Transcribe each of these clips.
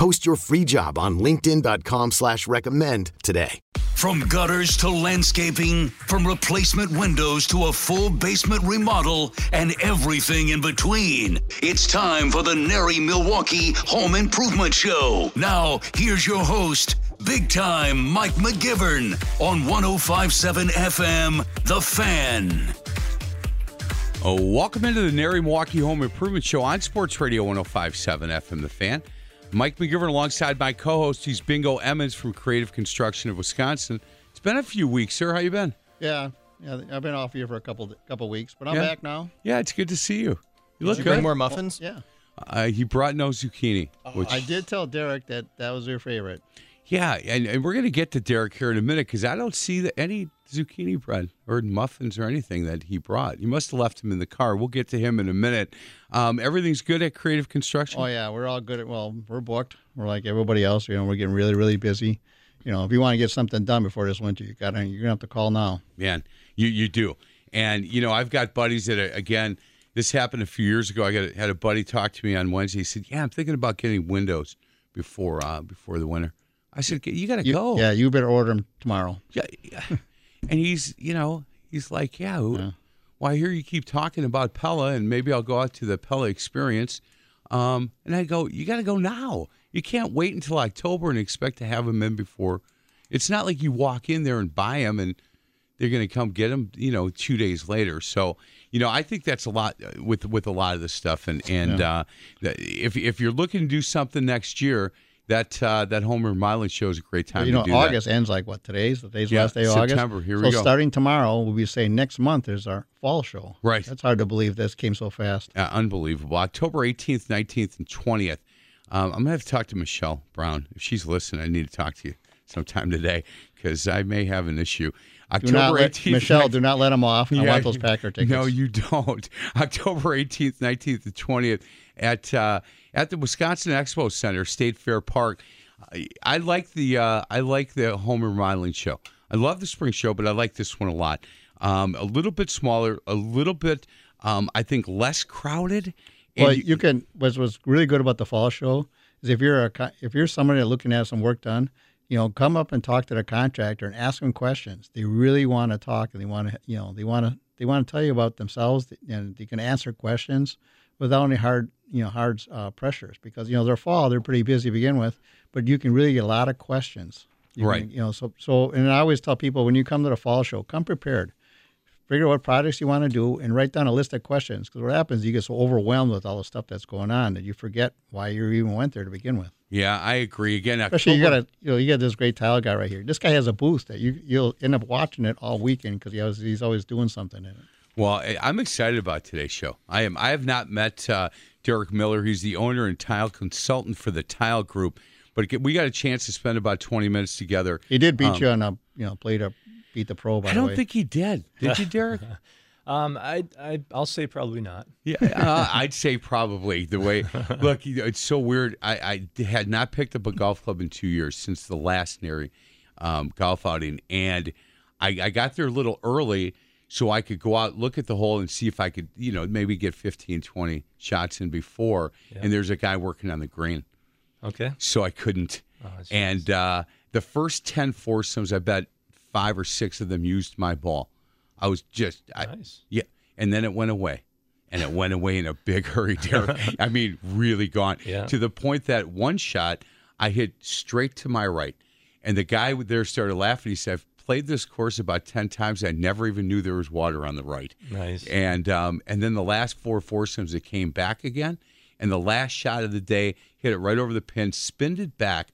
Post your free job on linkedin.com slash recommend today. From gutters to landscaping, from replacement windows to a full basement remodel, and everything in between. It's time for the NARI Milwaukee Home Improvement Show. Now, here's your host, big time Mike McGivern on 1057 FM, The Fan. Oh, welcome into the NARI Milwaukee Home Improvement Show on Sports Radio 1057 FM The Fan. Mike McGivern alongside my co-host, he's Bingo Emmons from Creative Construction of Wisconsin. It's been a few weeks, sir. How you been? Yeah, yeah. I've been off here for a couple couple weeks, but I'm Yeah. back now. Yeah, it's good to see you. You look Did you good. bring more muffins? Yeah, Uh, he brought no zucchini, which I did tell Derek that that was your favorite. Yeah, and, and we're gonna get to Derek here in a minute because I don't see the, any zucchini bread or muffins or anything that he brought. You must have left him in the car. We'll get to him in a minute. Um, everything's good at Creative Construction. Oh yeah, we're all good. At, well, we're booked. We're like everybody else. You know, we're getting really really busy. You know, if you want to get something done before this winter, you got to you're gonna have to call now. man you you do and you know i've got buddies that are, again this happened a few years ago i got had a buddy talk to me on wednesday he said yeah i'm thinking about getting windows before uh before the winter i said you gotta go Yeah, you better order them tomorrow. yeah, yeah. and he's you know he's like yeah, who- well i hear you keep talking about pella and maybe i'll go out to the pella experience um and i go you gotta go now you can't wait until october and expect to have them in before it's not like you walk in there and buy them and they're going to come get them, you know, two days later. So, you know, I think that's a lot uh, with with a lot of this stuff. And and uh, if if you're looking to do something next year, that uh, that home remodeling show is a great time you know, August ends like what today's the day's Yeah, last day of August. September. Here so we go. starting tomorrow, we'll be saying next month is our fall show. Right. That's hard to believe this came so fast. that. Uh, unbelievable. October 18th, 19th, and 20th. Um, I'm gonna have to talk to Michelle Brown if she's listening. I need to talk to you sometime today because I may have an issue. October 18th, Michelle. 19th Do not let them off. I want those Packer tickets. No, you don't. October 18th, 19th, and 20th at uh, at the Wisconsin Expo Center, State Fair Park. I, I like the uh, I like the home remodeling show. I love the spring show, but I like this one a lot. Um, a little bit smaller, a little bit, um, I think, less crowded. Well, you can. What's what's really good about the fall show is if you're a if you're somebody looking to have some work done, you know, come up and talk to the contractor and ask them questions. They really want to talk and they want to, you know, they want to they want to tell you about themselves and they can answer questions without any hard, you know, hard uh, pressures because you know their fall they're pretty busy to begin with, but you can really get a lot of questions. You Right. Can, you know, so so and I always tell people when you come to the fall show, come prepared figure out what projects you want to do and write down a list of questions because what happens you get so overwhelmed with all the stuff that's going on that you forget why you even went there to begin with yeah, I agree. Again, especially you got a you know you got this great tile guy right here this guy has a booth that you you'll end up watching it all weekend because he always, he's always doing something in it Well, I- I'm excited about today's show. I am. I have not met uh, Derek Miller. He's the owner and tile consultant for the Tile Group. But we got a chance to spend about 20 minutes together. he did beat you on a you know played a beat the pro by Um, I don't way think he did. Did you, Derek? Um, I, I, I'll say probably not. Yeah, uh, I'd say probably the way. Look, it's so weird. I, I had not picked up a golf club in two years since the last NARI um, golf outing, and I, I got there a little early so I could go out, look at the hole, and see if I could, you know, maybe get 15, 20 shots in before. And there's a guy working on the green, Okay. so I couldn't. jeez. and uh, the first ten foursomes, I bet five or six of them used my ball. I was just, I, Nice. yeah, and then it went away, and it went away in a big hurry, Derek. I mean, really gone Yeah. to the point that one shot I hit straight to my right, and the guy there started laughing. He said, "I've played this course about ten times. I never even knew there was water on the right." Nice. And um, and then the last four foursomes, it came back again, and the last shot of the day hit it right over the pin, spinned it back.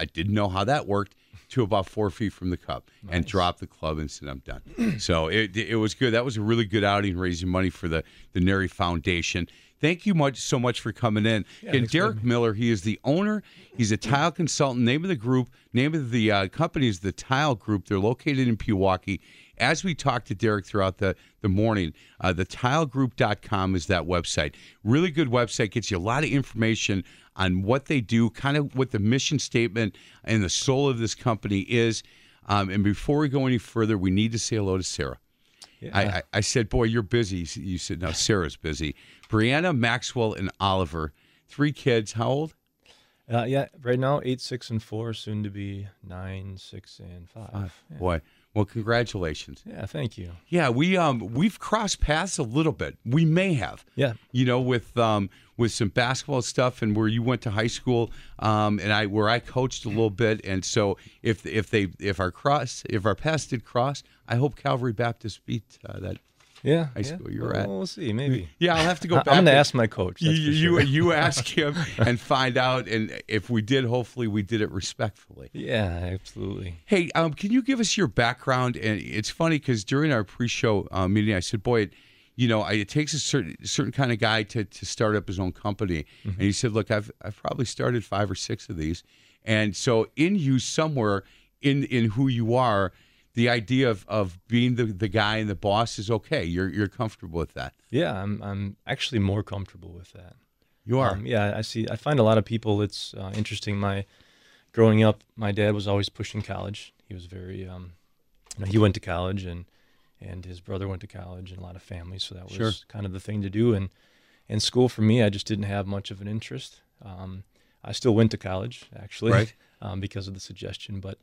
I didn't know how that worked to about four feet from the cup and dropped the club and said, I'm done. so it, it was good. That was a really good outing raising money for the, the NARI Foundation. Thank you much so much for coming in. Yeah, and Derek. Miller, he is the owner. He's a tile consultant. Name of the group, name of the uh, company is the Tile Group. They're located in Pewaukee. As we talked to Derek throughout the, the morning, uh, the tilegroup.com is that website. Really good website, gets you a lot of information on what they do, kind of what the mission statement and the soul of this company is. Um, and before we go any further, we need to say hello to Sarah. I, I, I said, "Boy, you're busy." You said, "No, Sarah's busy." Brianna, Maxwell, and Oliver, three kids. How old? Uh, yeah, right now eight, six, and four, soon to be nine, six, and five. Yeah. Boy, well, congratulations. Yeah, thank you. Yeah, we um we've crossed paths a little bit. We may have. Yeah. You know, with um with some basketball stuff and where you went to high school, um and I where I coached a little bit, and so if if they if our cross if our paths did cross, I hope Calvary Baptist beat uh, that. Yeah, High yeah. school you were well, at. We'll see, maybe. Yeah, I'll have to go back. I'm going to ask my coach. you for you, sure. you ask him and find out, and if we did, hopefully we did it respectfully. Yeah, absolutely. Hey, um, can you give us your background? And it's funny because during our pre-show uh, meeting, I said, "Boy, it, you know, I, it takes a certain certain kind of guy to to start up his own company." And he said, "Look, I've I've probably started five or six of these, and so in you somewhere in in who you are." The idea of, of being the, the guy and the boss is okay. You're you're comfortable with that. Yeah, I'm I'm actually more comfortable with that. You are. Um, yeah, I see. I find a lot of people. It's uh, interesting. My growing up, my dad was always pushing college. He was very, um, you know, he went to college, and and his brother went to college, and a lot of families. So that was Sure. kind of the thing to do. And and school for me, I just didn't have much of an interest. Um, I still went to college actually, Right. um, because of the suggestion, but.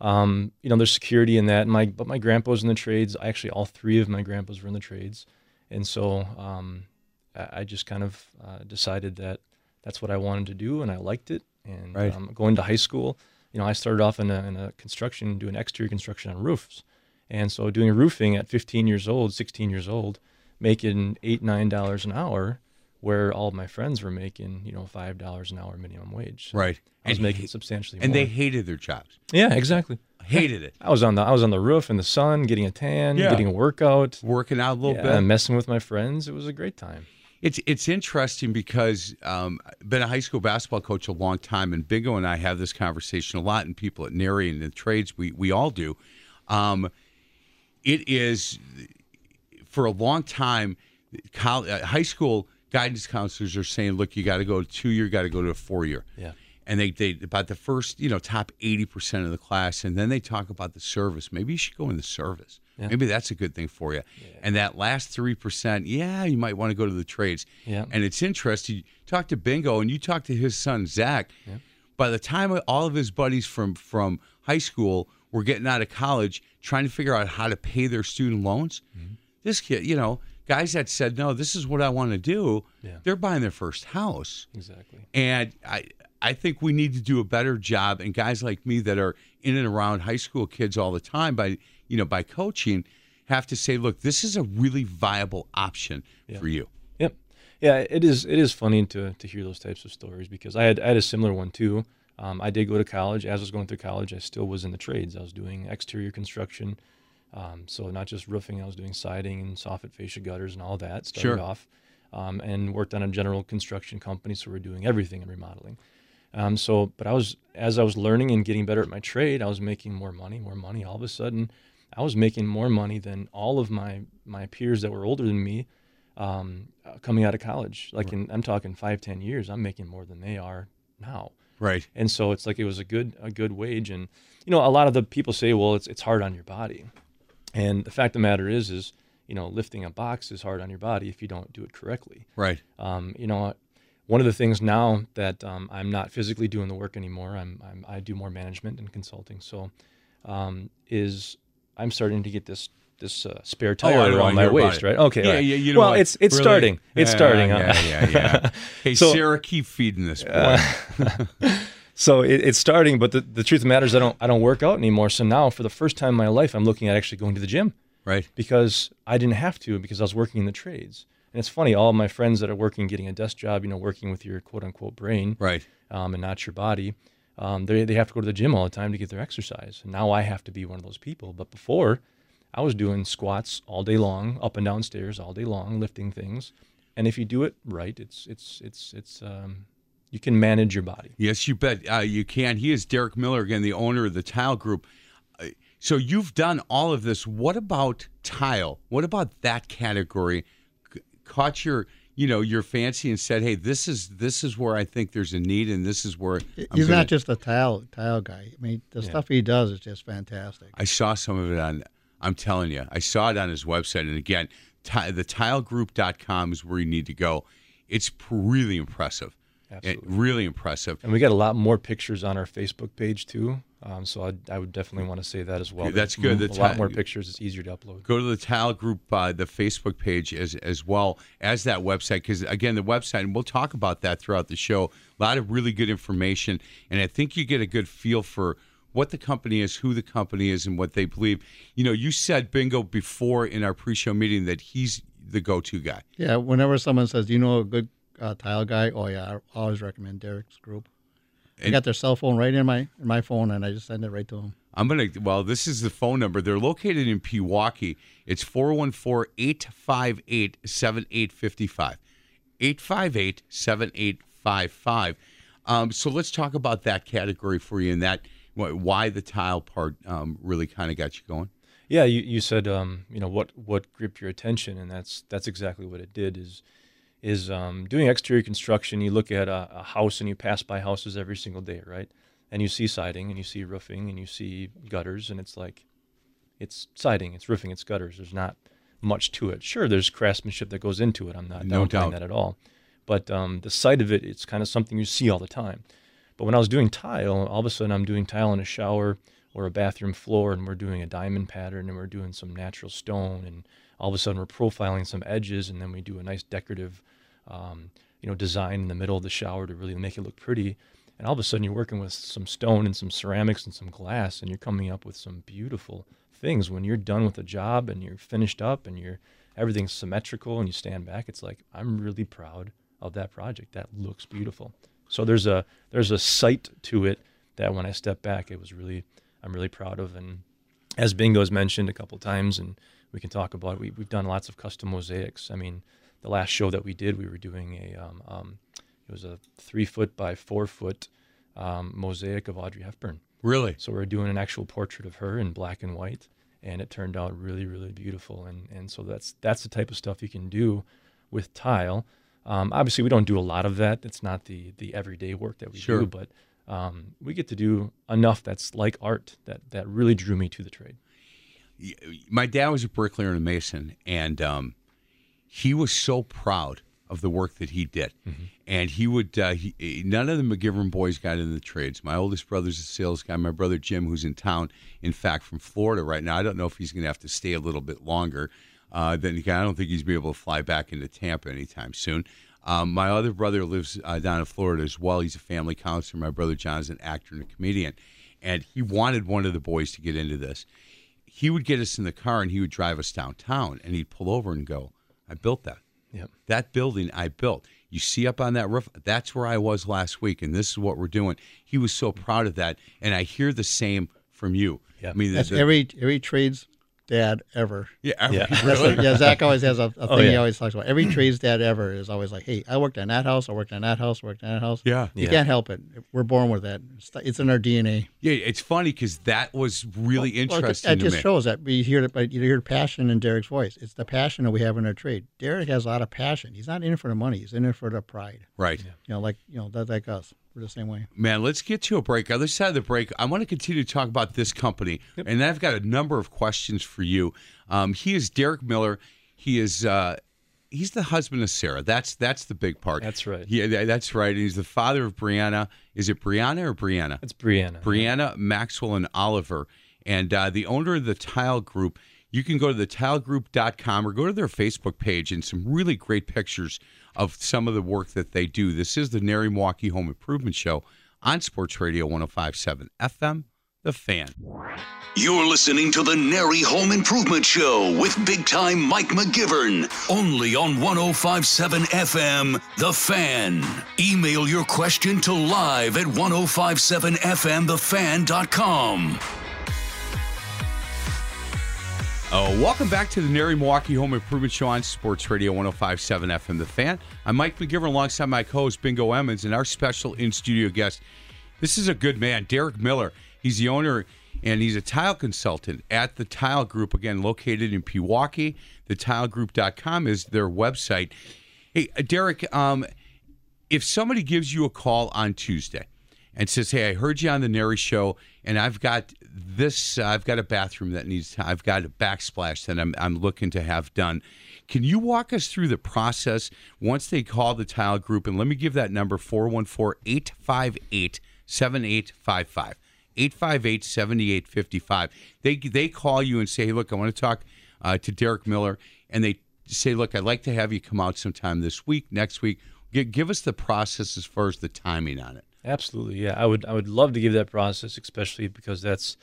Um, you know, there's security in that. My but my grandpa's in the trades. Actually, all three of my grandpas were in the trades, and so um, I, I just kind of uh, decided that that's what I wanted to do, and I liked it. And Right. um, going to high school, you know, I started off in a, in a construction, doing exterior construction on roofs, and so doing roofing at 15 years old, 16 years old, making eight nine dollars an hour, where all of my friends were making, you know, five dollars an hour minimum wage. So Right. I was And making he- substantially and more. they hated their jobs. yeah, exactly. Hated it. I was on the I was on the roof in the sun, getting a tan, Yeah. getting a workout, Working out a little yeah, bit. messing with my friends. It was a great time. It's it's interesting because um, I've been a high school basketball coach a long time, and Bingo and I have this conversation a lot, and people at NARI and the trades we we all do. Um, it is for a long time, col- uh, high school guidance counselors are saying, "Look, you got to go to two year, got to go to a four year." Yeah. and they, they about the first you know top 80% of the class and then they talk about the service maybe you should go in the service Yeah. maybe that's a good thing for you and that last 3% yeah you might want to go to the trades Yeah. and it's interesting you talk to bingo and you talk to his son zach Yeah. by the time all of his buddies from from high school were getting out of college trying to figure out how to pay their student loans Mm-hmm. this kid you know guys that said no this is what i want to do Yeah. they're buying their first house Exactly. and I I think we need to do a better job. And guys like me that are in and around high school kids all the time by you know by coaching have to say, look, this is a really viable option for you. Yep. Yeah, it is. It is funny to to hear those types of stories because I had I had a similar one too. Um, I did go to college. As I was going through college, I still was in the trades. I was doing exterior construction, um, so not just roofing. I was doing siding and soffit fascia gutters and all that. Started Sure. off, um, and worked on a general construction company. So we're doing everything in remodeling. Um, so, but I was as I was learning and getting better at my trade, I was making more money, more money. All of a sudden, I was making more money than all of my my peers that were older than me um, uh, coming out of college. Like in, I'm talking five, ten years, I'm making more than they are now. Right. And so it's like it was a good a good wage. And you know, a lot of the people say, well, it's it's hard on your body. And the fact of the matter is, is you know, lifting a box is hard on your body if you don't do it correctly. Right. Um, you know, one of the things now that um, I'm not physically doing the work anymore, I'm, I'm I do more management and consulting. So, um, is I'm starting to get this this uh, spare Oh, tire don't around my waist, right? Okay. Yeah, right. yeah, you know well, what? it's it's Really? starting. It's Yeah, starting. huh? Yeah, yeah, yeah. Hey, So- Sarah, keep feeding this boy. So it, it's starting, but the, the truth of the matter is I don't I don't work out anymore. So now for the first time in my life, I'm looking at actually going to the gym right. because I didn't have to because I was working in the trades. And it's funny, all my friends that are working, getting a desk job, you know, working with your quote unquote brain, Right. um, and not your body, um, they they have to go to the gym all the time to get their exercise. And now I have to be one of those people. But before, I was doing squats all day long, up and down stairs all day long, lifting things, and if you do it right, it's it's it's it's um, you can manage your body. Yes, you bet uh, you can. He is Derek Miller again, the owner of the Tile Group. Uh, so you've done all of this. What about tile? What about that category? C- caught your you know your fancy and said, "Hey, this is this is where I think there's a need, and this is where I'm He's gonna- not just a tile tile guy. I mean, the stuff he does is just fantastic. I saw some of it on. I'm telling you, I saw it on his website, and again, ti- the tilegroup.com is where you need to go. It's p- really impressive. It, really impressive. And we got a lot more pictures on our Facebook page too. Um, so I, I would definitely want to say that as well. Okay, that's good. A The lot more pictures. It's easier to upload. go to the tile group uh, the facebook page as as well as that website because again the website and we'll talk about that throughout the show a lot of really good information and i think you get a good feel for what the company is who the company is and what they believe you know you said bingo before in our pre-show meeting that he's the go-to guy Yeah, whenever someone says, you know a good uh, tile guy?" Oh yeah, I always recommend Derek's group. I And- got their cell phone right in my in my phone, and I just send it right to them. I'm gonna. Well, this is the phone number. They're located in Pewaukee. It's 414-858-7855. 858-7855. Um, so let's talk about that category for you and that why the tile part um, really kind of got you going. Yeah, you, you said um, you know what what gripped your attention, and that's that's exactly what it did. Is is um, doing exterior construction. You look at a, a house and you pass by houses every single day, right? And you see siding and you see roofing and you see gutters, and it's like it's siding, it's roofing, it's gutters. There's not much to it. Sure, there's craftsmanship that goes into it. I'm not No downplaying doubt. that at all. But um, the sight of it, it's kind of something you see all the time. But when I was doing tile, all of a sudden I'm doing tile in a shower or a bathroom floor, and we're doing a diamond pattern, and we're doing some natural stone, and all of a sudden we're profiling some edges, and then we do a nice decorative, um, you know, design in the middle of the shower to really make it look pretty. And all of a sudden you're working with some stone and some ceramics and some glass, and you're coming up with some beautiful things. When you're done with the job and you're finished up and you're everything's symmetrical and you stand back, it's like I'm really proud of that project. That looks beautiful. So there's a there's a sight to it that when I step back, it was really I'm really proud of. And as Bingo's mentioned a couple times, and we can talk about it, we, we've done lots of custom mosaics. I mean, the last show that we did, we were doing a um, um, it was a three foot by four foot um, mosaic of Audrey Hepburn. Really? So we're doing an actual portrait of her in black and white, and it turned out really, really beautiful. And and so that's that's the type of stuff you can do with tile. Um, obviously, we don't do a lot of that. It's not the the everyday work that we Sure. do, but um, we get to do enough that's like art that that really drew me to the trade. my dad was a bricklayer and a mason, and um, he was so proud of the work that he did. And he would, uh, he, none of the McGivern boys got into the trades. My oldest brother's a sales guy. My brother Jim, who's in town, in fact, from Florida right now. I don't know if he's going to have to stay a little bit longer. Uh, then I don't think he's be able to fly back into Tampa anytime soon. Um, my other brother lives uh, down in Florida as well. He's a family counselor. My brother John is an actor and a comedian, and he wanted one of the boys to get into this he would get us in the car and he would drive us downtown and he'd pull over and go, I built that. Yep. That building I built. You see up on that roof, that's where I was last week, and this is what we're doing. He was so proud of that, and I hear the same from you. Yep. I mean, the- That's the- every every trades dad ever. yeah, every- Yeah. That's what, yeah, Zach always has a, a Oh, thing he always talks about. Every trades dad ever is always like, "Hey, I worked on that house. I worked on that house. I worked on that house." yeah, You Yeah. can't help it. We're born with that. It's, it's in our DNA. yeah. It's funny because that was really Well, interesting It to just me. shows that we hear it, but you hear passion in Derek's voice. It's the passion that we have in our trade. Derek has a lot of passion. He's not in it for the money. He's in it for the pride. right. You know, like you know, that's like us. We're the same way. Man, let's get to a break. Other side of the break, I want to continue to talk about this company, and I've got a number of questions for you. Um, he is Derek Miller. He is uh, he's the husband of Sarah. That's that's the big part. That's right. Yeah, that's right. He's the father of Brianna. Is it Brianna or Brianna? It's Brianna. Brianna Maxwell and Oliver, and uh, the owner of the Tile Group. You can go to thetilegroup.com or go to their Facebook page and some really great pictures of some of the work that they do. This is the NARI Milwaukee Home Improvement Show on Sports Radio 1057 FM, The Fan. You're listening to the NARI Home Improvement Show with big time Mike McGivern. Only on 1057 FM, The Fan. Email your question to live at 1057FMTheFan.com. Oh, welcome back to the NARI Milwaukee Home Improvement Show on Sports Radio 1057 FM The Fan. I'm Mike McGivern alongside my co host Bingo Emmons and our special in studio guest. This is a good man, Derek Miller. He's the owner and he's a tile consultant at the Tile Group, again, located in Pewaukee. TheTileGroup.com is their website. Hey, uh, Derek, um, if somebody gives you a call on Tuesday and says, "Hey, I heard you on the NARI show, and I've got this. Uh, I've got a bathroom that needs. I've got a backsplash that I'm I'm looking to have done." Can you walk us through the process once they call the Tile Group? And let me give that number 414 858 7855. 858 7855. They they call you and say, hey, look, I want to talk uh, to Derek Miller. And they say, look, I'd like to have you come out sometime this week, next week. G- give us the process as far as the timing on it. Absolutely, yeah. I would I would love to give that process, especially because that's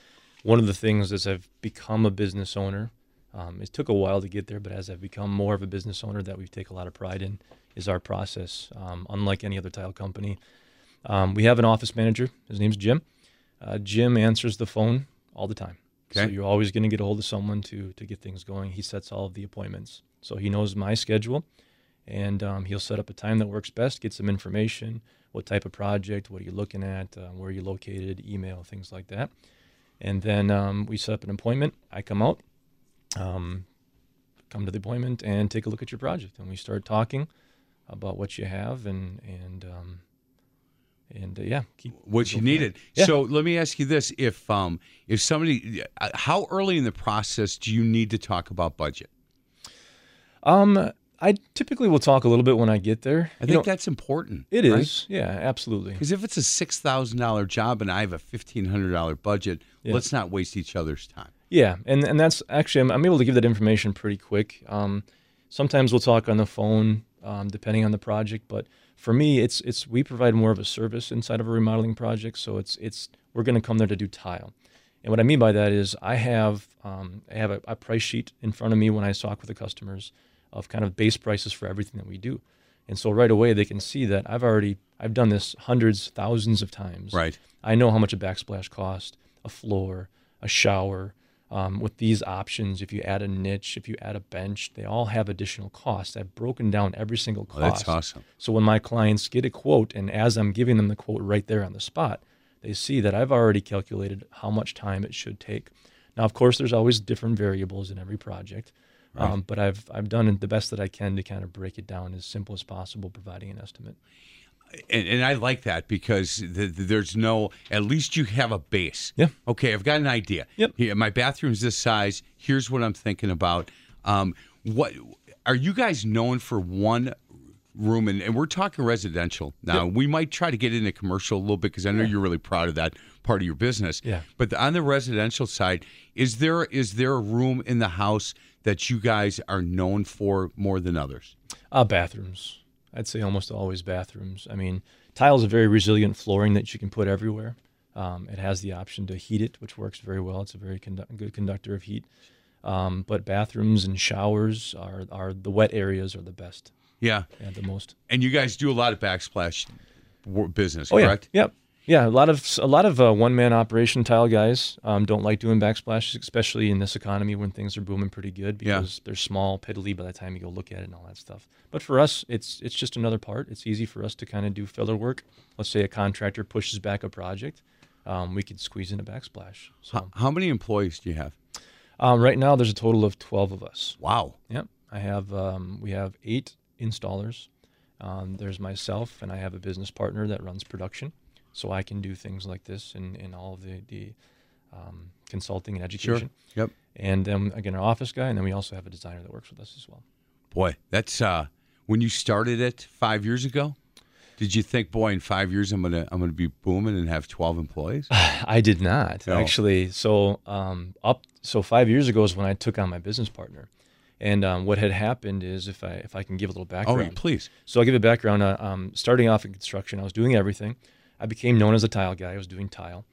one of the things as I've become a business owner. Um, it took a while to get there, but as I've become more of a business owner, that we take a lot of pride in is our process. Um, unlike any other tile company, um, we have an office manager. His name's Jim. Uh, Jim answers the phone all the time, so you're always going to get a hold of someone to to get things going. He sets all of the appointments, so he knows my schedule, and um, he'll set up a time that works best. Get some information what type of project, what are you looking at, uh, where are you located, email, things like that. And then um, we set up an appointment. I come out, um, come to the appointment, and take a look at your project. And we start talking about what you have and and um, and uh, yeah, keep What you needed. Yeah. So let me ask you this: if um if somebody, uh, how early in the process do you need to talk about budget? Um, I typically will talk a little bit when I get there. I You think know, that's important. it is. Yeah, absolutely. Because if it's a six thousand dollar job and I have a fifteen hundred dollar budget, Yeah. let's not waste each other's time. Yeah, and and that's actually I'm, I'm able to give that information pretty quick. Um, sometimes we'll talk on the phone, um, depending on the project. But for me, it's it's we provide more of a service inside of a remodeling project. So it's it's we're going to come there to do tile, and what I mean by that is I have um, I have a, a price sheet in front of me when I talk with the customers of kind of base prices for everything that we do, and so right away they can see that I've already I've done this hundreds, thousands of times. Right. I know how much a backsplash costs, a floor, a shower. Um, with these options, if you add a niche, if you add a bench, they all have additional costs. I've broken down every single cost. Oh, that's awesome. So when my clients get a quote, and as I'm giving them the quote right there on the spot, they see that I've already calculated how much time it should take. Now, of course, there's always different variables in every project, um, but I've I've done the best that I can to kind of break it down as simple as possible, providing an estimate. and, and I like that because th- th- there's no. At least you have a base. Yeah. Okay, I've got an idea. Yep. Here, my bathroom's this size. Here's what I'm thinking about. Um, what are you guys known for? One room, and, and we're talking residential now. We might try to get into commercial a little bit because I know you're really proud of that part of your business. Yeah. But on the residential side, is there is there a room in the house that you guys are known for more than others? Uh, bathrooms. I'd say almost always bathrooms. I mean, tile is a very resilient flooring that you can put everywhere. Um, it has the option to heat it, which works very well. It's a very condu- good conductor of heat. Um, but bathrooms and showers are, are the wet areas are the best Yeah. and the most. And you guys do a lot of backsplash business, Oh yeah, correct? yep, yeah. A lot of a lot of uh, one man operation tile guys um, don't like doing backsplashes, especially in this economy when things are booming pretty good Yeah. because they're small, piddly by the time you go look at it and all that stuff. But for us, it's it's just another part. It's easy for us to kind of do filler work. Let's say a contractor pushes back a project, um, we could squeeze in a backsplash. So How, how many employees do you have? um, right now, there's a total of twelve of us. Wow. Yep. I have um, we have eight installers. Um, there's myself, and I have a business partner that runs production, so I can do things like this and, and all of the the um, consulting and education. Sure. Yep. And then again, our office guy, and then we also have a designer that works with us as well. Boy, that's uh when you started it five years ago. Did you think, boy, in five years I'm gonna I'm gonna be booming and have twelve employees? I did not No. actually. So um, up so five years ago is when I took on my business partner, and um, what had happened is if I if I can give a little background, oh, please. So I'll give a background. Uh, um, starting off in construction, I was doing everything. I became known as a tile guy. I was doing tile,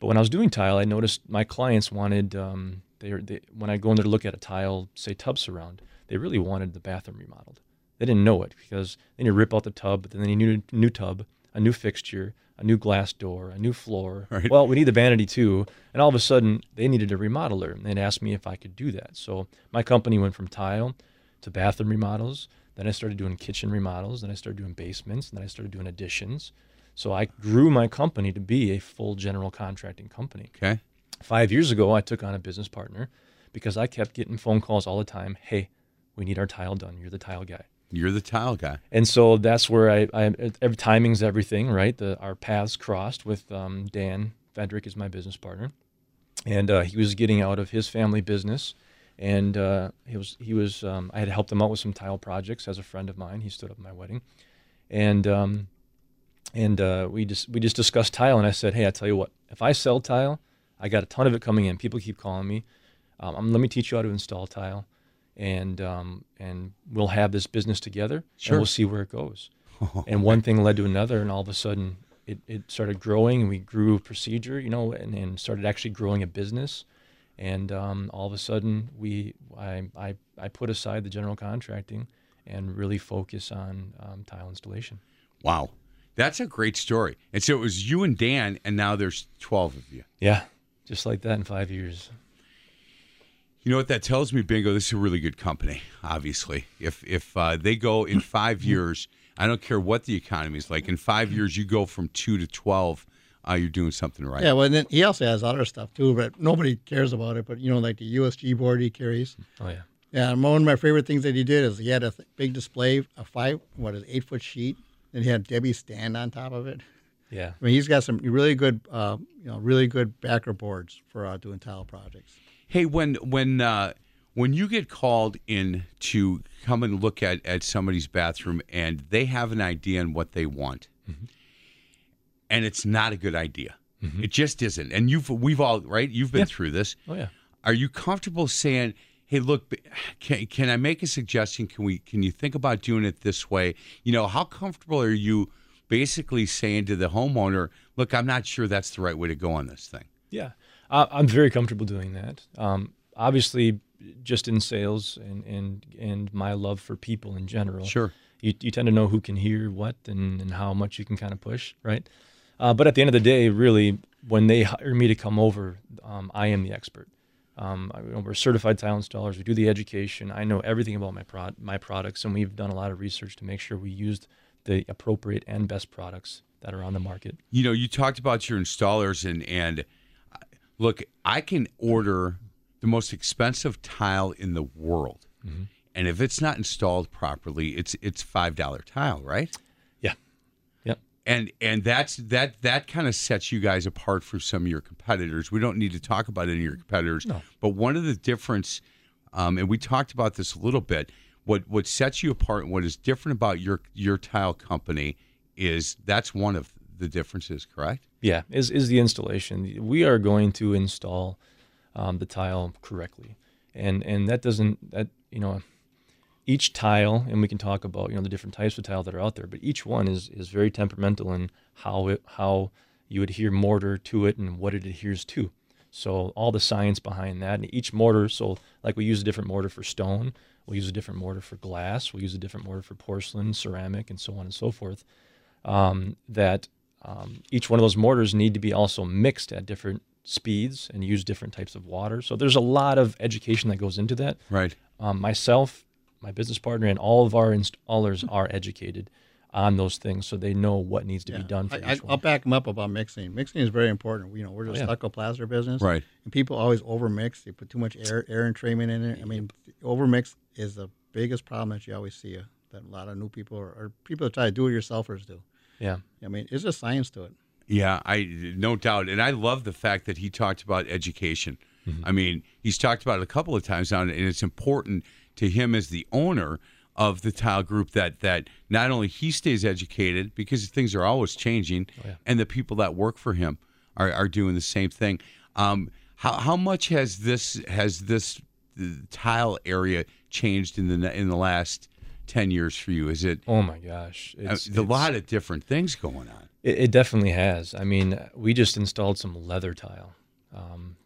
but when I was doing tile, I noticed my clients wanted um, they, they when I go in there to look at a tile, say tub surround, they really wanted the bathroom remodeled. They didn't know it because then you rip out the tub, but then you need a new tub, a new fixture, a new glass door, a new floor. Right. Well, we need the vanity too. And all of a sudden, they needed a remodeler. And asked me if I could do that. So my company went from tile to bathroom remodels. Then I started doing kitchen remodels. Then I started doing basements. And then I started doing additions. So I grew my company to be a full general contracting company. Okay. Five years ago, I took on a business partner because I kept getting phone calls all the time. Hey, we need our tile done. You're the tile guy. You're the tile guy. And so that's where I, I every timing's everything, right? The, our paths crossed with um, Dan Fedrick is my business partner, and uh, he was getting out of his family business, and uh, he was he was um, I had helped him out with some tile projects as a friend of mine. He stood up at my wedding, and um, and uh, we just we just discussed tile, and I said, hey, I tell you what, if I sell tile, I got a ton of it coming in. People keep calling me. Um, let me teach you how to install tile and um, and we'll have this business together Sure. and we'll see where it goes. and one thing led to another, and all of a sudden it, it started growing, and we grew procedure, you know, and, and started actually growing a business. And um, all of a sudden, we I, I I put aside the general contracting and really focus on um, tile installation. Wow. That's a great story. And so it was you and Dan, and now there's 12 of you. Yeah, just like that in five years. You know what that tells me, Bingo? This is a really good company. Obviously, if if uh, they go in five years, I don't care what the economy is like. In five years, you go from two to twelve. Uh, you're doing something right. Yeah, well, and then he also has other stuff too, but nobody cares about it. But you know, like the USG board he carries. Oh yeah. Yeah, one of my favorite things that he did is he had a th- big display, a five, what is it, eight foot sheet, and he had Debbie stand on top of it. Yeah. I mean, he's got some really good, uh, you know, really good backer boards for uh, doing tile projects. Hey, when when uh, when you get called in to come and look at at somebody's bathroom and they have an idea on what they want, and it's not a good idea, it just isn't. And you've we've all right. You've been Yeah. through this. Oh yeah. Are you comfortable saying, "Hey, look, can, can I make a suggestion? Can we? Can you think about doing it this way? You know, how comfortable are you basically saying to the homeowner, "Look, I'm not sure that's the right way to go on this thing." Yeah, uh, I'm very comfortable doing that. Um, obviously, just in sales and, and and my love for people in general. Sure. You, you tend to know who can hear what and, and how much you can kind of push, right? Uh, but at the end of the day, really, when they hire me to come over, um, I am the expert. Um, I, you know, we're certified tile installers. We do the education. I know everything about my prod, my products, and we've done a lot of research to make sure we used the appropriate and best products that are on the market. you know, you talked about your installers and and uh, look, I can order the most expensive tile in the world, and if it's not installed properly, it's it's five dollar tile, right? And and that's that that kind of sets you guys apart from some of your competitors. We don't need to talk about any of your competitors, No. but one of the difference, um, and we talked about this a little bit. What what sets you apart and what is different about your your tile company is that's one of the differences, correct? Yeah, is is the installation. We are going to install um, the tile correctly, and and that doesn't that you know each tile, and we can talk about you know the different types of tile that are out there, but each one is is very temperamental in how it how you adhere mortar to it and what it adheres to. So all the science behind that, and each mortar. So like we use a different mortar for stone, we'll use a different mortar for glass, we'll use a different mortar for porcelain, ceramic, and so on and so forth. Um, that um, each one of those mortars need to be also mixed at different speeds and use different types of water. So there's a lot of education that goes into that. Right. Um, myself, my business partner, and all of our installers are educated on those things, so they know what needs to be done for I, I, each I'll back them up about mixing. Mixing is very important. You know, we're the Oh, yeah. stucco plaster business, Right. And people always overmix. They put too much air, air entrainment in it. I mean, overmix is the biggest problem that you always see. Uh, that a lot of new people or, or people that try to do it yourselfers do. Yeah, I mean, it's a science to it. Yeah, I no doubt, and I love the fact that he talked about education. I mean, he's talked about it a couple of times now, and it's important to him as the owner of the tile group that that not only he stays educated because things are always changing, and the people that work for him are, are doing the same thing. Um, how how much has this has this uh, tile area changed in the in the last ten years for you? Is it Oh my gosh, uh, it's, a it's- lot of different things going on? It, it definitely has. I mean, we just installed some leather tile. Um,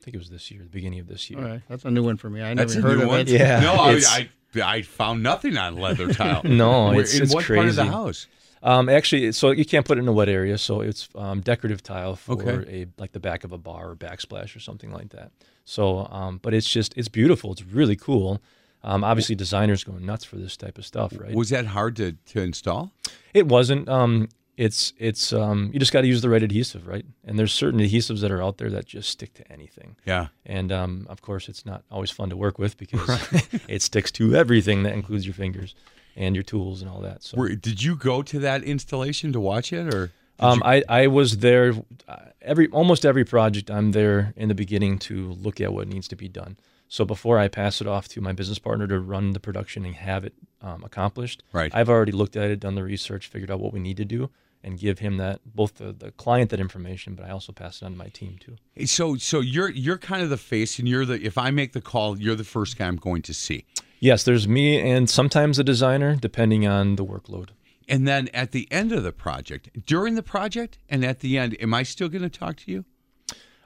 I think it was this year, the beginning of this year. All right, that's a new one for me. I That's never a heard new of one. it. Yeah, No, I, it's- I I found nothing on leather tile. No, Where- it's- in it's what part of the crazy. house? Um, actually, so you can't put it in a wet area, so it's um, decorative tile for Okay. a like the back of a bar or backsplash or something like that. So, um, but it's just it's beautiful. It's really cool. Um, obviously, designers going nuts for this type of stuff, right? Was that hard to, to install? It wasn't. Um, it's it's um, you just got to use the right adhesive, right? And there's certain adhesives that are out there that just stick to anything. Yeah. And um, of course, it's not always fun to work with because it sticks to everything that includes your fingers and your tools and all that. So Were, did you go to that installation to watch it, or um, I, I was there uh, every almost every project. I'm there in the beginning to look at what needs to be done. So before I pass it off to my business partner to run the production and have it um, accomplished, Right. I've already looked at it, done the research, figured out what we need to do, and give him that both the, the client that information, but I also pass it on to my team too. so? So you're you're kind of the face, and you're the. If I make the call, you're the first guy I'm going to see. Yes, there's me and sometimes a designer, depending on the workload. And then at the end of the project, during the project, and at the end, am I still going to talk to you?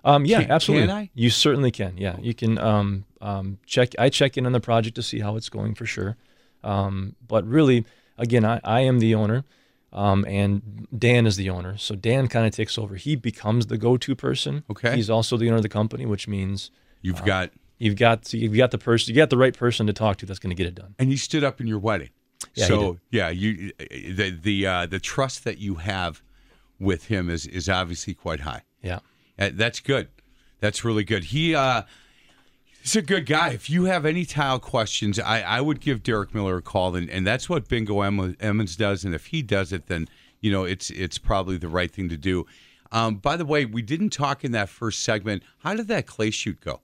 Um, yeah, Can- absolutely. can I? You certainly can. Yeah, you can um, um, check. I check in on the project to see how it's going for sure. Um, but really, again, I, I am the owner, um, and Dan is the owner. So Dan kind of takes over. He becomes the go-to person. Okay. He's also the owner of the company, which means You've got, you've got you've got the person, you got the right person to talk to that's going to get it done. and you stood up in your wedding. Yeah, so yeah, you the the uh, the trust that you have with him is is obviously quite high. Yeah. Uh, That's good. That's really good. He uh he's a good guy. If you have any tile questions, I, I would give Derek Miller a call and, and that's what Bingo Em- Emmons does and if he does it then you know it's it's probably the right thing to do. Um, by the way, we didn't talk in that first segment. How did that clay shoot go?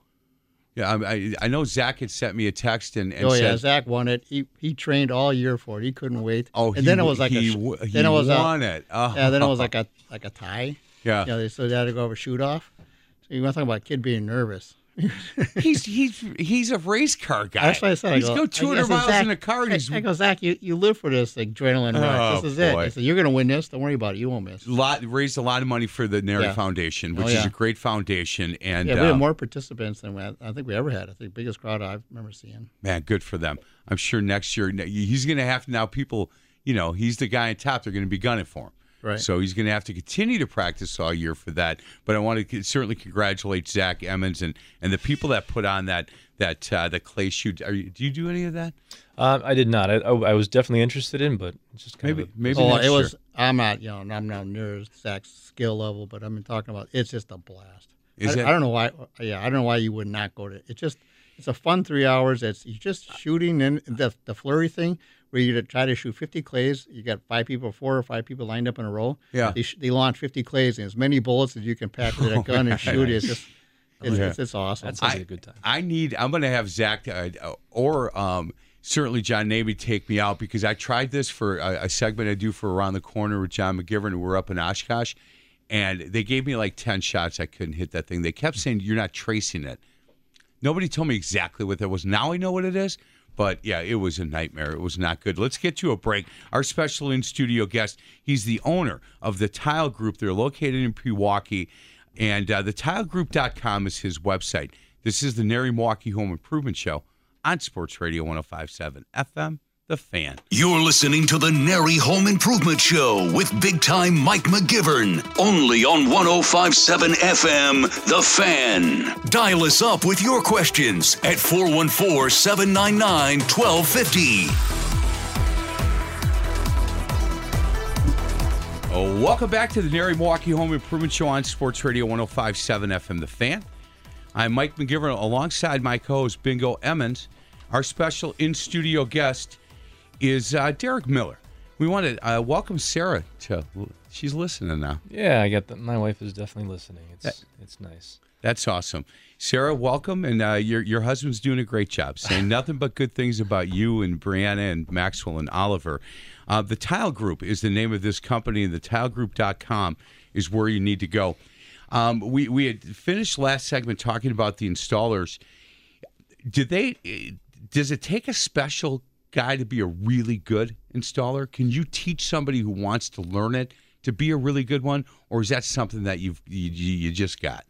Yeah, I, I, I know Zach had sent me a text and, and Oh yeah, said, Zach won it. He he trained all year for it. He couldn't wait. "Oh, and he, then it was like he, a he then it was won a, it." Oh. yeah. Then it was like a like a tie. Yeah. You know, so they had to go over shoot off. So you want to talk about a kid being nervous? he's he's he's a race car guy. That's what I said. I He's go, go 200 I said, miles Zach, in a car. And I, he's I go, Zach, you, you live for this adrenaline rush. Oh, this is it. boy. I said, you're going to win this. Don't worry about it. You won't miss. lot raised a lot of money for the NARI Yeah. Foundation, which Oh, is a great foundation. And Yeah, we had uh, more participants than we I think we ever had. I think biggest crowd I remember seeing. man, good for them. I'm sure next year he's going to have to now. People, you know, he's the guy on top. They're going to be gunning for him. Right. So he's going to have to continue to practice all year for that. But I want to certainly congratulate Zach Emmons and, and the people that put on that that uh, the clay shoot. Are you, do you do any of that? Uh, I did not. I, I, I was definitely interested in, but just kind Maybe of a, maybe Oh, next it was. I'm not, you know, I'm not near Zach's skill level, but I've been talking about. It's just a blast. Is I, it? I don't know why. Yeah, I don't know why you would not go to. It's just, it's a fun three hours. It's you're just shooting and the the flurry thing where you try to shoot 50 clays. You got five people, four or five people lined up in a row. Yeah. They, sh- they launch 50 clays and as many bullets as you can pack with a gun and shoot. It's just, it's, Yeah. it's, it's awesome. that sounds like a good time. I need. I'm going to have Zach uh, or um, certainly John Navy take me out because I tried this for a, a segment I do for Around the Corner with John McGivern. We're up in Oshkosh, and they gave me like ten shots. I couldn't hit that thing. They kept saying you're not tracing it. Nobody told me exactly what that was. Now I know what it is. But yeah, it was a nightmare. It was not good. Let's get to a break. Our special in studio guest, he's the owner of the Tile Group. They're located in Pewaukee, and uh, thetilegroup.com is his website. This is the NARI Milwaukee Home Improvement Show on Sports Radio 1057 FM, The Fan. You're listening to the NARI Home Improvement Show with big time Mike McGivern. Only on 1057 FM, The Fan. Dial us up with your questions at 414 799 1250. Oh, welcome back to the NARI Milwaukee Home Improvement Show on Sports Radio 1057 FM, The Fan. I'm Mike McGivern alongside my co host Bingo Emmons. Our special in studio guest is uh, Derek Miller. We want to uh, welcome Sarah to, she's listening now. Yeah, I get that. My wife is definitely listening. It's it's nice. That's awesome. Sarah, welcome. And uh, your, your husband's doing a great job, saying nothing but good things about you and Brianna and Maxwell and Oliver. Uh, the Tile Group is the name of this company, and the thetilegroup.com is where you need to go. Um, we, we had finished last segment talking about the installers. Did they? Does it take a special guy to be a really good installer? Can you teach somebody who wants to learn it to be a really good one, or is that something that you've you, you just got?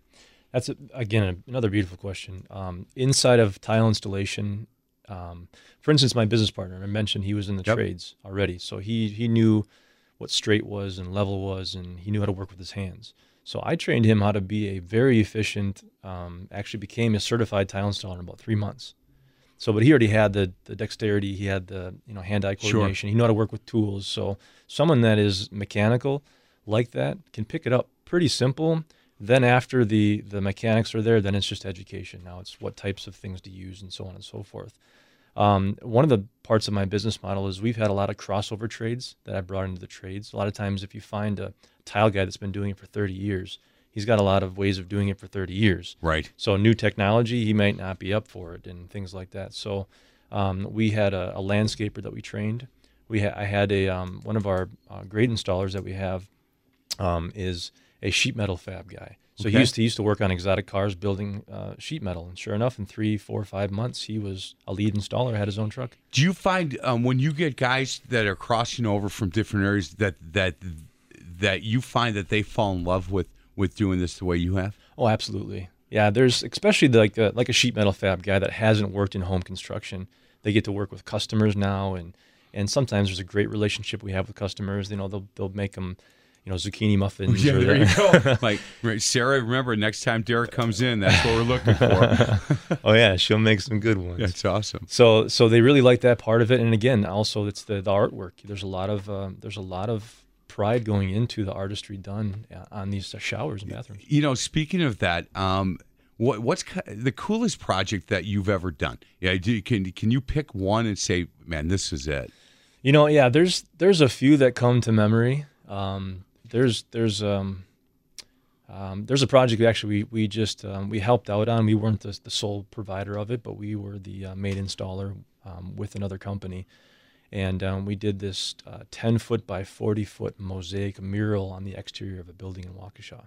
That's a, again another beautiful question. Um, inside of tile installation, um, for instance, my business partner I mentioned he was in the Yep. trades already, so he he knew what straight was and level was, and he knew how to work with his hands. So I trained him how to be a very efficient. Um, actually, became a certified tile installer in about three months. So, but he already had the the dexterity, he had the you know hand-eye Sure. coordination, he knew how to work with tools. So, someone that is mechanical like that can pick it up pretty simple. Then after the the mechanics are there, then it's just education. Now it's what types of things to use and so on and so forth. Um, one of the parts of my business model is we've had a lot of crossover trades that I brought into the trades. A lot of times, if you find a tile guy that's been doing it for 30 years, he's got a lot of ways of doing it for 30 years. Right. So new technology, he might not be up for it, and things like that. So um, we had a, a landscaper that we trained. We ha- I had a um, one of our uh, great installers that we have um, is a sheet metal fab guy. So Okay. he used to he used to work on exotic cars building uh, sheet metal, and sure enough, in three, four, five months, he was a lead installer, had his own truck. Do you find um, when you get guys that are crossing over from different areas that that that you find that they fall in love with with doing this the way you have? Oh, absolutely. Yeah, there's especially like a, like a sheet metal fab guy that hasn't worked in home construction. They get to work with customers now, and and sometimes there's a great relationship we have with customers. You know, they'll they'll make them, you know, zucchini muffins. Yeah, there you go. like right, Sarah, remember next time Derek comes in, that's what we're looking for. oh yeah, she'll make some good ones. That's awesome. So so they really like that part of it, and again, also it's the, the artwork. There's a lot of um, there's a lot of pride going into the artistry done uh, on these showers and bathrooms. You know, speaking of that, um, what what's the coolest project that you've ever done? Yeah, do, can can you pick one and say, man, this is it? You know, yeah, there's there's a few that come to memory. Um, there's there's um, um, there's a project we actually we, we just um, we helped out on. We weren't the, the sole provider of it, but we were the uh, main installer um, with another company, and um, we did this uh, 10 foot by 40 foot mosaic mural on the exterior of a building in Waukesha.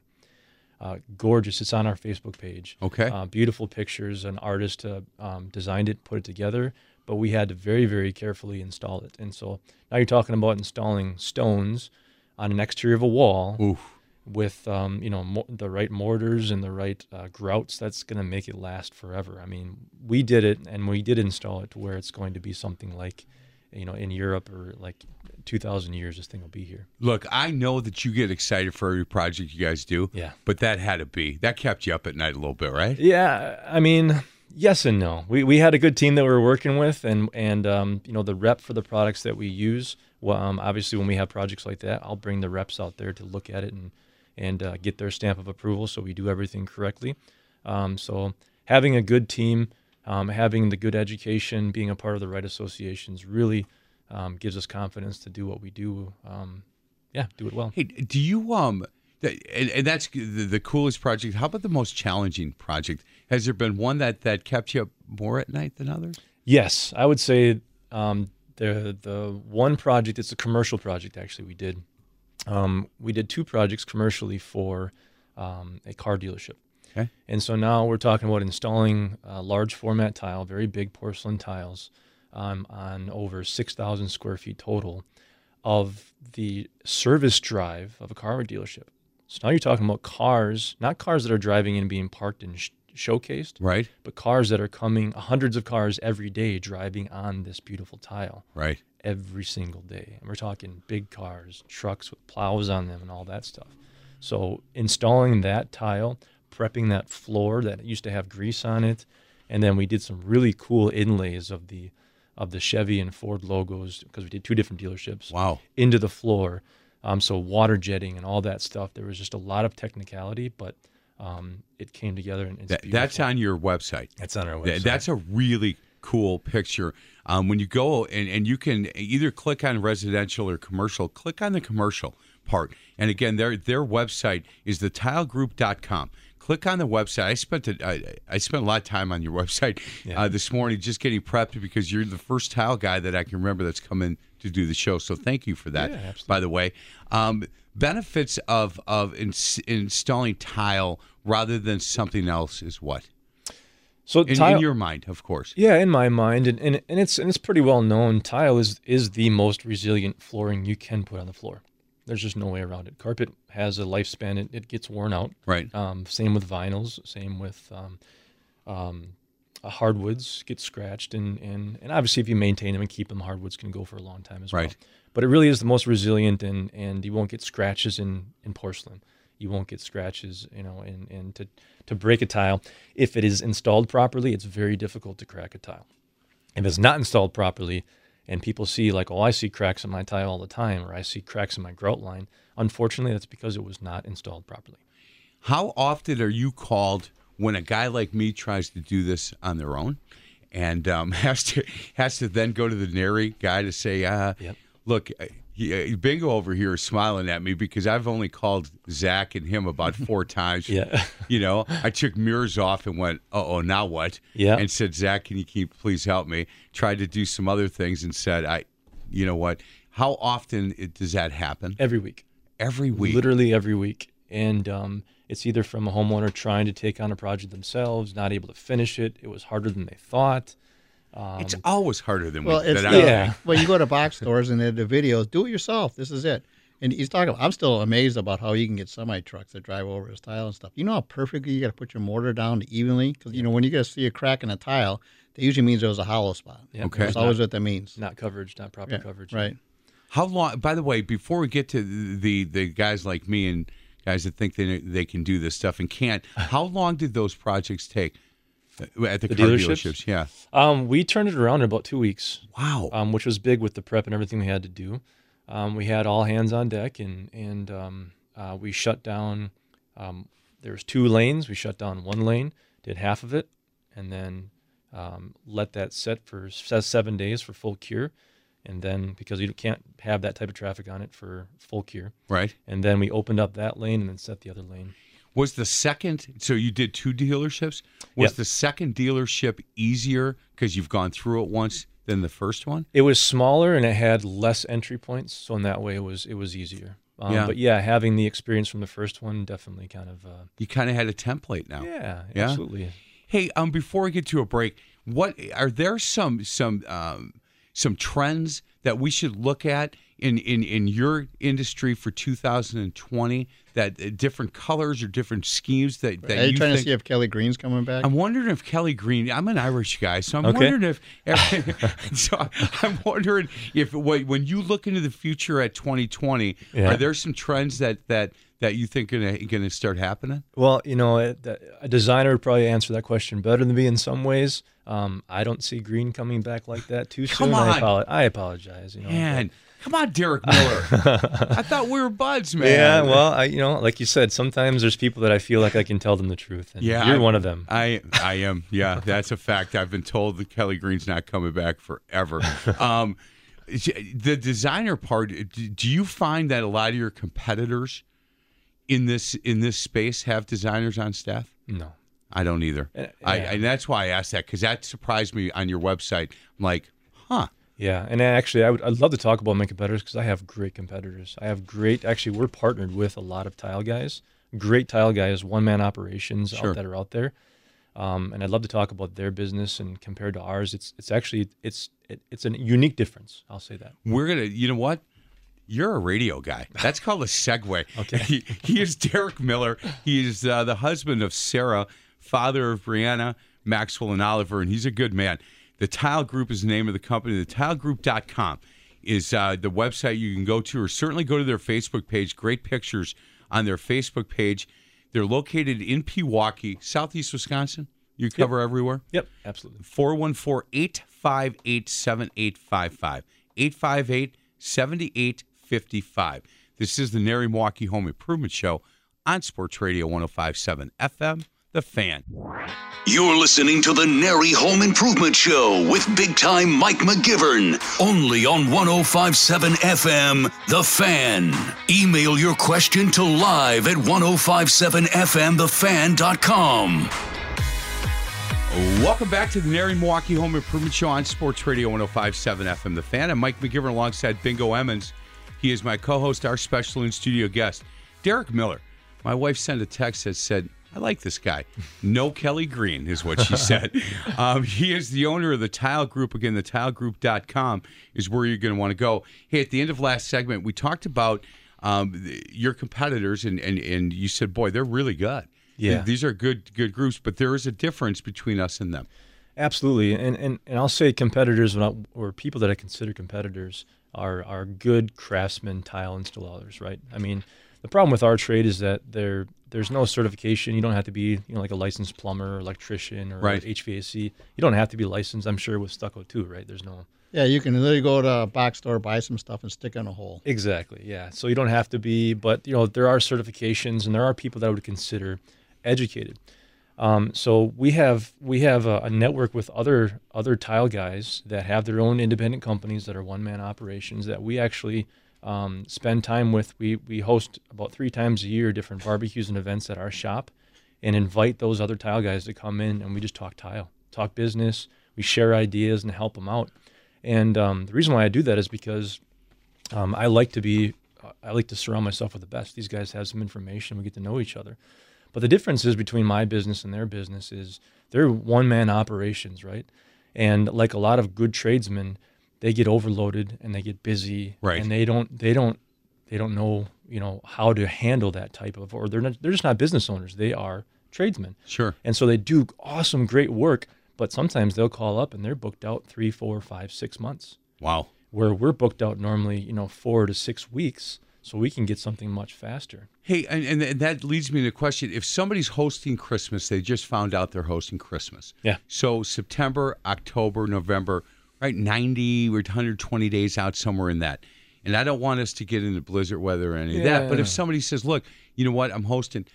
Uh, gorgeous. It's on our Facebook page. Okay. Uh, beautiful pictures. An artist uh, um, designed it, put it together, but we had to very, very carefully install it. And so now you're talking about installing stones on an exterior of a wall Oof. with, um, you know, mo- the right mortars and the right uh, grouts. That's going to make it last forever. I mean, we did it, and we did install it to where it's going to be something like, you know, in Europe or like 2,000 years. This thing will be here. Look, I know that you get excited for every project you guys do. Yeah. But that had to be that kept you up at night a little bit, right? Yeah, I mean, yes and no. We we had a good team that we were working with, and and um, you know the rep for the products that we use. Well, um, obviously, when we have projects like that, I'll bring the reps out there to look at it and and uh, get their stamp of approval, so we do everything correctly. Um, so having a good team, um, having the good education, being a part of the right associations, really um, gives us confidence to do what we do. Um, yeah, do it well. Hey, do you um? And, and that's the, the coolest project. How about the most challenging project? Has there been one that that kept you up more at night than others? Yes, I would say um, the the one project. It's a commercial project. Actually, we did um, we did two projects commercially for um, a car dealership. Okay. And so now we're talking about installing uh, large format tile, very big porcelain tiles, um, on over 6,000 square feet total of the service drive of a car dealership. So now you're talking about cars, not cars that are driving in and being parked and sh- showcased, Right. but cars that are coming, hundreds of cars every day driving on this beautiful tile Right. every single day. And we're talking big cars, trucks with plows on them, and all that stuff. So installing that tile, prepping that floor that used to have grease on it, and then we did some really cool inlays of the of the Chevy and Ford logos because we did two different dealerships Wow. into the floor. Um, so water jetting and all that stuff. There was just a lot of technicality, but um, it came together and it's That, that's on your website. That's on our Th- website. That's a really cool picture. Um, when you go and, and you can either click on residential or commercial, click on the commercial part. And again, their their website is thetilegroup.com. Click on the website. I spent a, I, I spent a lot of time on your website uh, this morning just getting prepped because you're the first tile guy that I can remember that's come in to do the show. So thank you for that. Yeah, by the way, um, benefits of of ins- installing tile rather than something else is what so in, tile, in your mind, of course. Yeah, in my mind, and, and and it's and it's pretty well known. Tile is is the most resilient flooring you can put on the floor. There's just no way around it. Carpet has a lifespan; it, it gets worn out. Right. Um, same with vinyls. Same with um, um, uh, hardwoods get scratched, and, and and obviously if you maintain them and keep them, hardwoods can go for a long time as well. Right. But it really is the most resilient, and and you won't get scratches in in porcelain. You won't get scratches, you know, and and to to break a tile, if it is installed properly, it's very difficult to crack a tile. If it's not installed properly, and people see like, oh, I see cracks in my tile all the time, or I see cracks in my grout line. Unfortunately, that's because it was not installed properly. How often are you called when a guy like me tries to do this on their own, and um, has to has to then go to the NARI guy to say, uh, Yep. "Look, uh, he, uh, Bingo over here is smiling at me because I've only called Zach and him about four times. Yeah. you know, I took mirrors off and went, "Oh, oh, now what?" Yeah. and said, "Zach, can you keep please help me?" Tried to do some other things and said, "I, you know what? How often it, does that happen? Every week. Every week, literally every week. And um, it's either from a homeowner trying to take on a project themselves, not able to finish it. It was harder than they thought. It's um, always harder than Well, we. it's that the, I- Yeah. well, you go to box stores and they have the videos. Do it yourself. This is it. And he's talking. About, I'm still amazed about how you can get semi trucks that drive over his tile and stuff. You know how perfectly you got to put your mortar down evenly because you know when you get to see a crack in a tile, that usually means there was a hollow spot. Yeah, Okay. That's always what that means. Not coverage, not proper Yeah, coverage. Right. How long? By the way, before we get to the the guys like me and guys that think they they can do this stuff and can't, how long did those projects take at the, The dealerships? dealerships? Yeah. Um, we turned it around in about two weeks, Wow. um, which was big with the prep and everything we had to do. Um, we had all hands on deck, and and um, uh, we shut down. Um, there was two lanes. We shut down one lane, did half of it, and then um, let that set for seven days for full cure. And then because you can't have that type of traffic on it for full cure, right. and then we opened up that lane and then set the other lane. Was the second? So you did two dealerships. Was Yep. the second dealership easier because you've gone through it once than the first one? It was smaller and it had less entry points, so in that way it was it was easier. Um, Yeah. But yeah, having the experience from the first one definitely kind of uh, You kind of had a template now. yeah, Yeah? absolutely. Hey, um, before we get to a break, what are there some some um, some trends that we should look at in in in your industry for 2020? That uh, different colors or different schemes that, that Are you, you trying think? to see if Kelly Green's coming back? I'm wondering if Kelly Green. I'm an Irish guy, so I'm Okay. wondering if. so I'm wondering if when when you look into the future at 2020, Yeah. are there some trends that that that you think are going to start happening? Well, you know, it- that- a designer would probably answer that question better than me in some ways. Um, I don't see green coming back like that too Come soon. I, on. I apologize. You know, Man, come on, Derek Miller. I thought we were buds, man. yeah. Well, I, you know, like you said, sometimes there's people that I feel like I can tell them the truth, and Yeah, you're I- one of them. I I am. Yeah, that's a fact. I've been told that Kelly Green's not coming back forever. Um, the designer part. Do you find that a lot of your competitors in this in this space have designers on staff? no. I don't either. Uh, I, and that's why I asked that because that surprised me on your website. I'm like, huh? Yeah, and actually, I would I'd love to talk about my competitors because I have great competitors. I have great. Actually, we're partnered with a lot of tile guys, great tile guys, one man operations Sure. out that are out there. Um, and I'd love to talk about their business and compared to ours, it's it's actually it's it, it's a unique difference. I'll say that. We're gonna. You know what? You're a radio guy. That's called a segue. Okay. He, he is Derek Miller. He is uh, the husband of Sarah, father of Brianna, Maxwell, and Oliver, and he's a good man. The Tile Group is the name of the company. The TheTileGroup.com is uh, the website you can go to, or certainly go to their Facebook page. Great pictures on their Facebook page. They're located in Pewaukee, southeast Wisconsin. You cover everywhere. Yep, absolutely. 414 858 7855. 858 7855. This is the NARI Milwaukee Home Improvement Show on Sports Radio 1057 FM, The Fan. You're listening to the NARI Home Improvement Show with big time Mike McGivern. Only on 1057 FM, The Fan. Email your question to live at 1057FMTheFan.com. Welcome back to the NARI Milwaukee Home Improvement Show on Sports Radio 1057 FM, The Fan. I'm Mike McGivern alongside Bingo Emmons. He is my co host, our special in studio guest, Derek Miller. My wife sent a text that said, I like this guy. No Kelly Green is what she said. um, he is the owner of the Tile Group. Again, the tilegroup.com is where you're going to want to go. Hey, at the end of last segment, we talked about um, th- your competitors, and, and and you said, boy, they're really good. Yeah. these are good good groups, but there is a difference between us and them. Absolutely, and and, and I'll say competitors or, or people that I consider competitors are are good craftsmen tile installers, right? I mean, the problem with our trade is that there there's no certification. You don't have to be you know like a licensed plumber or electrician or Right. HVAC. You don't have to be licensed. I'm sure with stucco too, right? There's no Yeah, you can literally go to a box store, buy some stuff, and stick it in a hole. Exactly. Yeah. So you don't have to be, but you know there are certifications and there are people that I would consider educated. Um, so we have we have a, a network with other other tile guys that have their own independent companies that are one man operations that we actually um, spend time with. We we host about three times a year different barbecues and events at our shop, and invite those other tile guys to come in and we just talk tile, talk business. We share ideas and help them out. And um, the reason why I do that is because um, I like to be, I like to surround myself with the best. These guys have some information. We get to know each other. But the difference is between my business and their business is they're one man operations, right? And like a lot of good tradesmen, they get overloaded and they get busy, Right. And they don't, they don't, they don't know, you know, how to handle that type of, or they're not, they're just not business owners. They are tradesmen. Sure. And so they do awesome, great work, but sometimes they'll call up and they're booked out three, four, five, six months Wow. where we're booked out normally, you know, four to six weeks, so we can get something much faster. Hey, and, and that leads me to a question: If somebody's hosting Christmas, they just found out they're hosting Christmas. Yeah. So September, October, November, right? Ninety or 120 days out somewhere in that. And I don't want us to get into blizzard weather or any of that. But if somebody says, "Look, you know what? I'm hosting.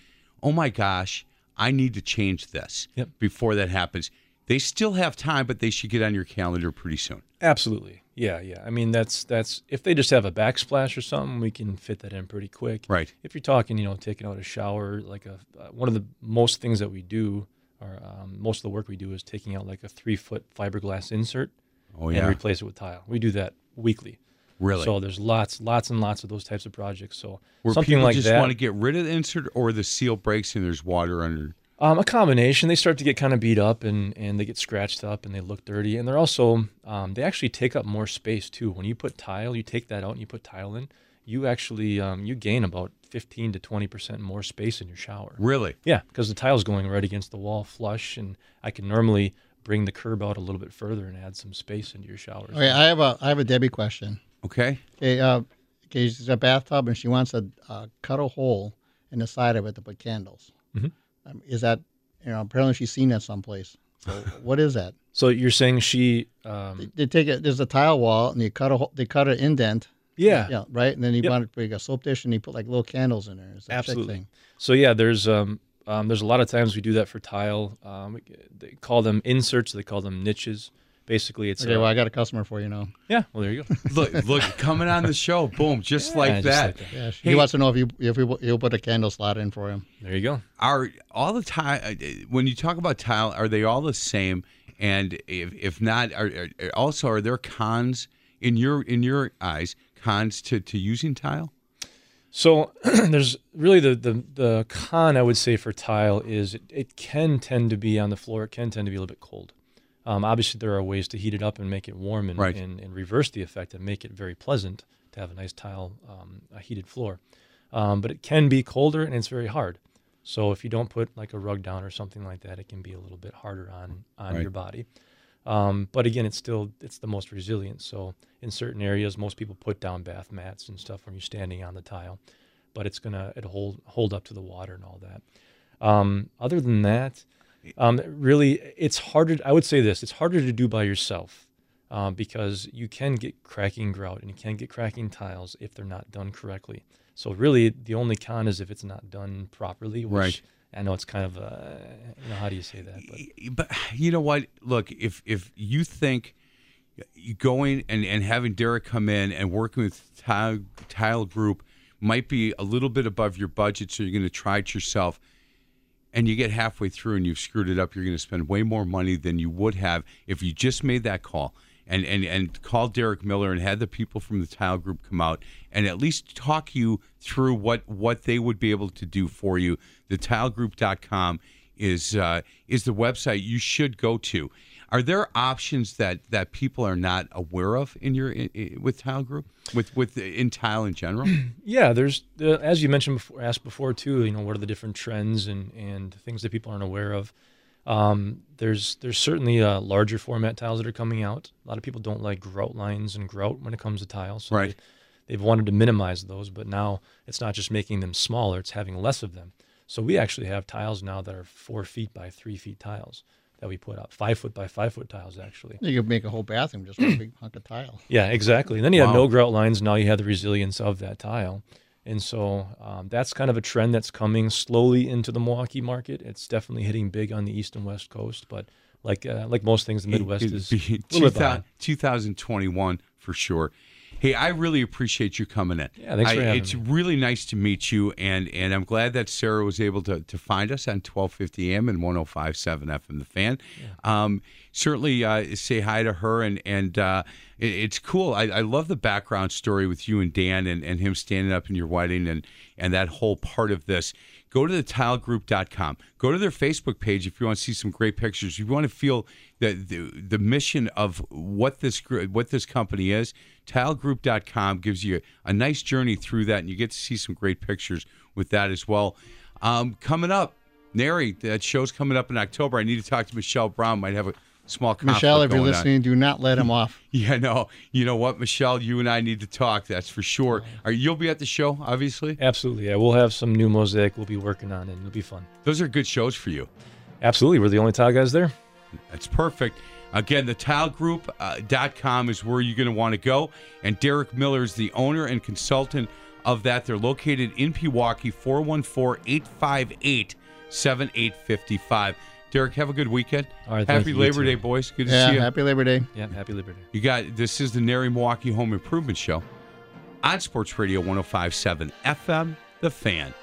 Oh my gosh, I need to change this Yep. before that happens." They still have time, but they should get on your calendar pretty soon. Absolutely, yeah, yeah. I mean, that's that's if they just have a backsplash or something, we can fit that in pretty quick. Right. If you're talking, you know, taking out a shower, like a uh, one of the most things that we do, or um, most of the work we do is taking out like a three foot fiberglass insert Oh and yeah, replace it with tile. We do that weekly. really. So there's lots, lots and lots of those types of projects. So Where something like just that. want to get rid of the insert, or the seal breaks and there's water under. Um, a combination. They start to get kind of beat up and, and they get scratched up and they look dirty. And they're also, um, they actually take up more space too. When you put tile, you take that out and you put tile in, you actually, um, you gain about 15 to 20% more space in your shower. Really? Yeah, because the tile's going right against the wall flush. And I can normally bring the curb out a little bit further and add some space into your showers. Okay, I have a I have a Debbie question. Okay. Okay, uh, okay, she's a bathtub and she wants to uh, cut a hole in the side of it to put candles. Mhm. Um, is that you know apparently she's seen that someplace? So what is that? So you're saying she, um, They take it. There's a tile wall and you cut a hole- they cut an indent. yeah, Yeah, right. And then you Yep. want to put a soap dish and you put like little candles in there. It's Absolutely. thing. So yeah, there's um, um, there's a lot of times we do that for tile. Um, they call them inserts. They call them niches. Basically, it's Okay, uh, well I got a customer for you now. yeah. Well, there you go. Look, look, coming on the show, boom, just Yeah, like just that. like that. Yeah, Hey. he wants to know if you if you he'll put a candle slot in for him. There you go. Are all the tile? uh, When you talk about tile, are they all the same? And if, if not, are, are also are there cons in your in your eyes cons to, to using tile? So there's really the, the the con I would say for tile is it, it can tend to be on the floor. It can tend to be a little bit cold. Um, obviously, there are ways to heat it up and make it warm and, Right. and, and reverse the effect and make it very pleasant to have a nice tile, um, a heated floor. Um, but it can be colder and it's very hard. So if you don't put like a rug down or something like that, it can be a little bit harder on on Right. your body. Um, but again, it's still it's the most resilient. So in certain areas, most people put down bath mats and stuff when you're standing on the tile, but it's gonna it hold hold up to the water and all that. Um, other than that, um, really, it's harder. I would say this: it's harder to do by yourself um, because you can get cracking grout and you can get cracking tiles if they're not done correctly. So really, the only con is if it's not done properly. Which Right. I know it's kind of a, you know, how do you say that? But But you know what? Look, if if you think going and, and having Derek come in and working with tile, tile group might be a little bit above your budget, so you're going to try it yourself, and you get halfway through and you've screwed it up, you're going to spend way more money than you would have if you just made that call and and and called Derek Miller and had the people from the tile group come out and at least talk you through what what they would be able to do for you. The tilegroup.com is uh, is the website you should go to. Are there options that that people are not aware of in your in, in- with Tile Group, with with in tile in general? Yeah, there's uh, as you mentioned before, asked before too. You know, what are the different trends and and things that people aren't aware of? Um, there's there's certainly uh, larger format tiles that are coming out. A lot of people don't like grout lines and grout when it comes to tiles. So Right. They, they've wanted to minimize those, but now it's not just making them smaller; it's having less of them. So we actually have tiles now that are four feet by three feet tiles that we put up, five foot by five foot tiles actually. You could make a whole bathroom just with a big hunk of tile. Yeah, exactly. And then you have no grout lines. Now you have the resilience of that tile. And so um, that's kind of a trend that's coming slowly into the Milwaukee market. It's definitely hitting big on the east and west coast, but like uh, like most things, the Midwest It'd is be a little bit 2021 for sure. Hey, I really appreciate you coming in. Yeah, thanks for I- having It's me. really nice to meet you, and and I'm glad that Sarah was able to, to find us on 1250 AM and 105.7 FM. The Fan. Um, certainly uh, say hi to her, and and uh, it, it's cool. I, I love the background story with you and Dan, and, and him standing up in your wedding, and and that whole part of this. Go to the tilegroup.com. Go to their Facebook page if you want to see some great pictures. If you want to feel the the, the mission of what this what this company is, tilegroup.com gives you a nice journey through that, and you get to see some great pictures with that as well. Um, coming up, NARI, that show's coming up in October. I need to talk to Michelle Brown. Might have a small conflict Michelle, if you're going on. listening, do not let him off. Yeah, no. You know what, Michelle? You and I need to talk. That's for sure. Are you'll be at the show, obviously? Absolutely. Yeah, we'll have some new mosaic we'll be working on, and it'll be fun. Those are good shows for you. Absolutely. We're the only tile guys there. That's perfect. Again, the tilegroup.com uh, is where you're going to want to go. And Derek Miller is the owner and consultant of that. They're located in Pewaukee, 414 858 7855. Derek, have a good weekend. All right, Happy you. You Labor. Day, boys. Good to Yeah, see you. happy Labor Day. Yeah, happy Labor Day. You got this is the NARI Milwaukee Home Improvement Show on Sports Radio 1057 FM, The Fan.